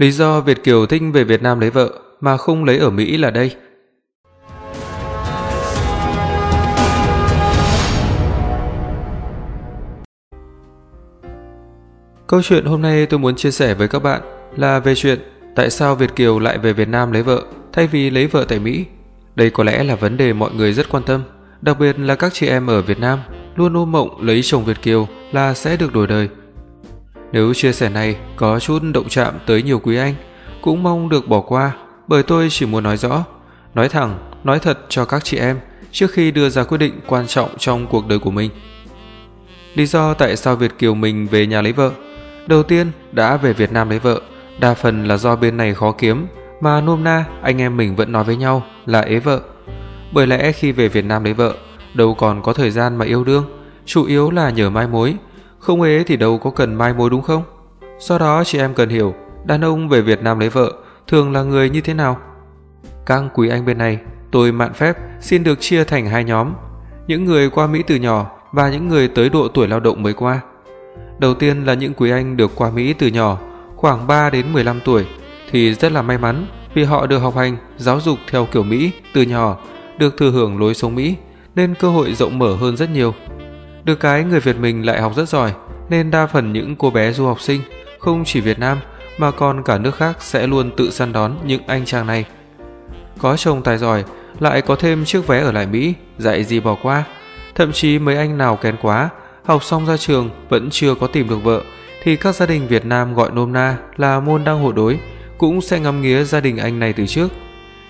Lý do Việt kiều thích về Việt Nam lấy vợ mà không lấy ở Mỹ là đây. Câu chuyện hôm nay tôi muốn chia sẻ với các bạn là về chuyện tại sao Việt kiều lại về Việt Nam lấy vợ thay vì lấy vợ tại Mỹ. Đây có lẽ là vấn đề mọi người rất quan tâm, đặc biệt là các chị em ở Việt Nam luôn ôm mộng lấy chồng Việt kiều là sẽ được đổi đời. Nếu chia sẻ này có chút động chạm tới nhiều quý anh, cũng mong được bỏ qua, bởi tôi chỉ muốn nói rõ, nói thẳng, nói thật cho các chị em trước khi đưa ra quyết định quan trọng trong cuộc đời của mình. Lý do tại sao Việt kiều mình về nhà lấy vợ? Đầu tiên, đã về Việt Nam lấy vợ, đa phần là do bên này khó kiếm, mà nôm na anh em mình vẫn nói với nhau là ế vợ. Bởi lẽ khi về Việt Nam lấy vợ, đâu còn có thời gian mà yêu đương, chủ yếu là nhờ mai mối, không ế thì đâu có cần mai mối đúng không? Do đó chị em cần hiểu, đàn ông về Việt Nam lấy vợ thường là người như thế nào. Các quý anh bên này, tôi mạn phép xin được chia thành hai nhóm, những người qua Mỹ từ nhỏ và những người tới độ tuổi lao động mới qua. Đầu tiên là những quý anh được qua Mỹ từ nhỏ, khoảng 3 đến 15 tuổi thì rất là may mắn vì họ được học hành, giáo dục theo kiểu Mỹ từ nhỏ, được thừa hưởng lối sống Mỹ nên cơ hội rộng mở hơn rất nhiều. Được cái người Việt mình lại học rất giỏi nên đa phần những cô bé du học sinh không chỉ Việt Nam mà còn cả nước khác sẽ luôn tự săn đón những anh chàng này. Có chồng tài giỏi lại có thêm chiếc vé ở lại Mỹ, dạy gì bỏ qua. Thậm chí mấy anh nào kén quá, học xong ra trường vẫn chưa có tìm được vợ thì các gia đình Việt Nam gọi nôm na là môn đăng hộ đối cũng sẽ ngắm nghía gia đình anh này từ trước.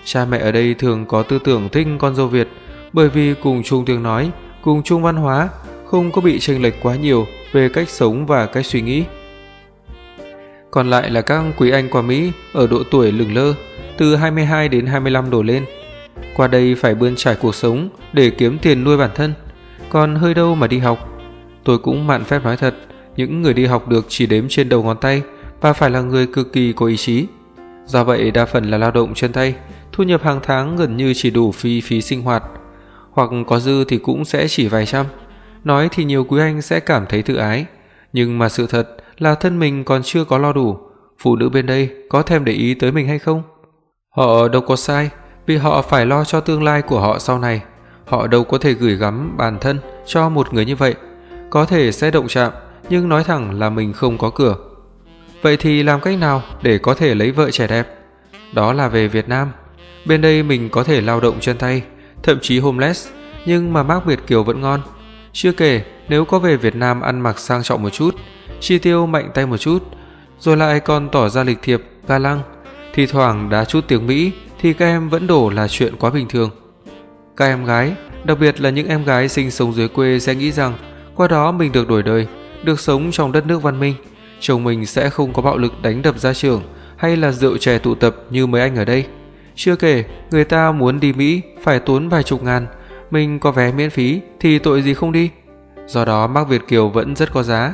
Cha mẹ ở đây thường có tư tưởng thích con dâu Việt bởi vì cùng chung tiếng nói, cùng chung văn hóa, không có bị chênh lệch quá nhiều về cách sống và cách suy nghĩ. Còn lại là các quý anh qua Mỹ ở độ tuổi lừng lơ, từ 22 đến 25 đổ lên. Qua đây phải bươn trải cuộc sống để kiếm tiền nuôi bản thân, còn hơi đâu mà đi học. Tôi cũng mạn phép nói thật, những người đi học được chỉ đếm trên đầu ngón tay và phải là người cực kỳ có ý chí. Do vậy đa phần là lao động chân tay, thu nhập hàng tháng gần như chỉ đủ phí phí sinh hoạt, hoặc có dư thì cũng sẽ chỉ vài trăm. Nói thì nhiều quý anh sẽ cảm thấy tự ái, nhưng mà sự thật là thân mình còn chưa có lo đủ, phụ nữ bên đây có thèm để ý tới mình hay không? Họ đâu có sai, vì họ phải lo cho tương lai của họ sau này. Họ đâu có thể gửi gắm bản thân cho một người như vậy. Có thể sẽ động chạm, nhưng nói thẳng là mình không có cửa. Vậy thì làm cách nào để có thể lấy vợ trẻ đẹp? Đó là về Việt Nam. Bên đây mình có thể lao động chân tay, thậm chí homeless, nhưng mà mác Việt kiều vẫn ngon. Chưa kể, nếu có về Việt Nam ăn mặc sang trọng một chút, chi tiêu mạnh tay một chút, rồi lại còn tỏ ra lịch thiệp, ga lăng, thì thoảng đá chút tiếng Mỹ thì các em vẫn đổ là chuyện quá bình thường. Các em gái, đặc biệt là những em gái sinh sống dưới quê sẽ nghĩ rằng qua đó mình được đổi đời, được sống trong đất nước văn minh, chồng mình sẽ không có bạo lực đánh đập gia trưởng hay là rượu chè tụ tập như mấy anh ở đây. Chưa kể, người ta muốn đi Mỹ phải tốn vài chục ngàn, mình có vé miễn phí thì tội gì không đi. Do đó Mạc Việt Kiều vẫn rất có giá.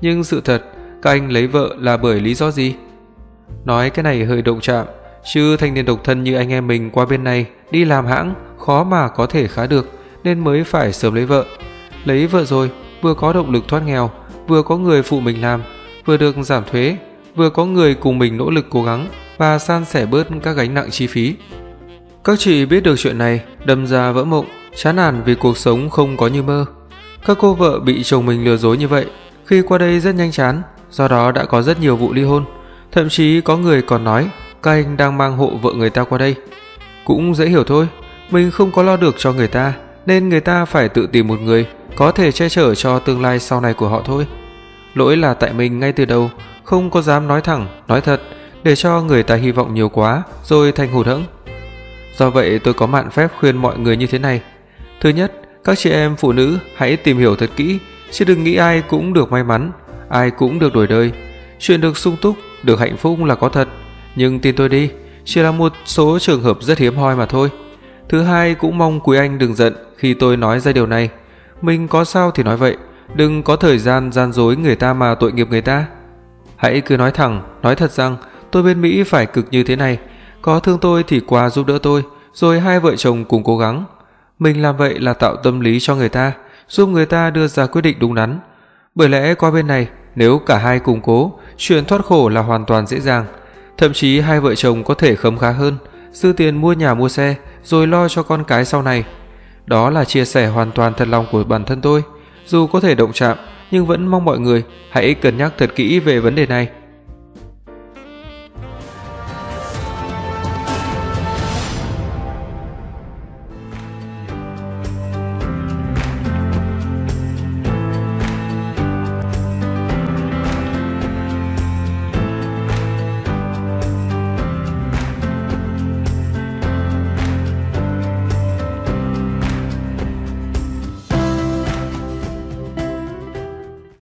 Nhưng sự thật, các anh lấy vợ là bởi lý do gì? Nói cái này hơi động chạm, chứ thanh niên độc thân như anh em mình qua bên này đi làm hãng khó mà có thể khá được nên mới phải sớm lấy vợ. Lấy vợ rồi, vừa có động lực thoát nghèo, vừa có người phụ mình làm, vừa được giảm thuế, vừa có người cùng mình nỗ lực cố gắng và san sẻ bớt các gánh nặng chi phí. Các chị biết được chuyện này, đâm ra vỡ mộng, chán nản vì cuộc sống không có như mơ. Các cô vợ bị chồng mình lừa dối như vậy, khi qua đây rất nhanh chán, do đó đã có rất nhiều vụ ly hôn. Thậm chí có người còn nói các anh đang mang hộ vợ người ta qua đây. Cũng dễ hiểu thôi, mình không có lo được cho người ta, nên người ta phải tự tìm một người có thể che chở cho tương lai sau này của họ thôi. Lỗi là tại mình ngay từ đầu không có dám nói thẳng, nói thật để cho người ta hy vọng nhiều quá rồi thành hụt hẫng. Do vậy tôi có mạn phép khuyên mọi người như thế này. Thứ nhất, các chị em phụ nữ hãy tìm hiểu thật kỹ, chứ đừng nghĩ ai cũng được may mắn, ai cũng được đổi đời. Chuyện được sung túc, được hạnh phúc là có thật, nhưng tin tôi đi, chỉ là một số trường hợp rất hiếm hoi mà thôi. Thứ hai cũng mong quý anh đừng giận khi tôi nói ra điều này. Mình có sao thì nói vậy, đừng có thời gian gian dối người ta mà tội nghiệp người ta. Hãy cứ nói thẳng, nói thật rằng tôi bên Mỹ phải cực như thế này, có thương tôi thì qua giúp đỡ tôi, rồi hai vợ chồng cùng cố gắng. Mình làm vậy là tạo tâm lý cho người ta, giúp người ta đưa ra quyết định đúng đắn. Bởi lẽ qua bên này, nếu cả hai cùng cố, chuyện thoát khổ là hoàn toàn dễ dàng, thậm chí hai vợ chồng có thể khấm khá hơn, dư tiền mua nhà mua xe rồi lo cho con cái sau này. Đó là chia sẻ hoàn toàn thật lòng của bản thân tôi, dù có thể động chạm nhưng vẫn mong mọi người hãy cân nhắc thật kỹ về vấn đề này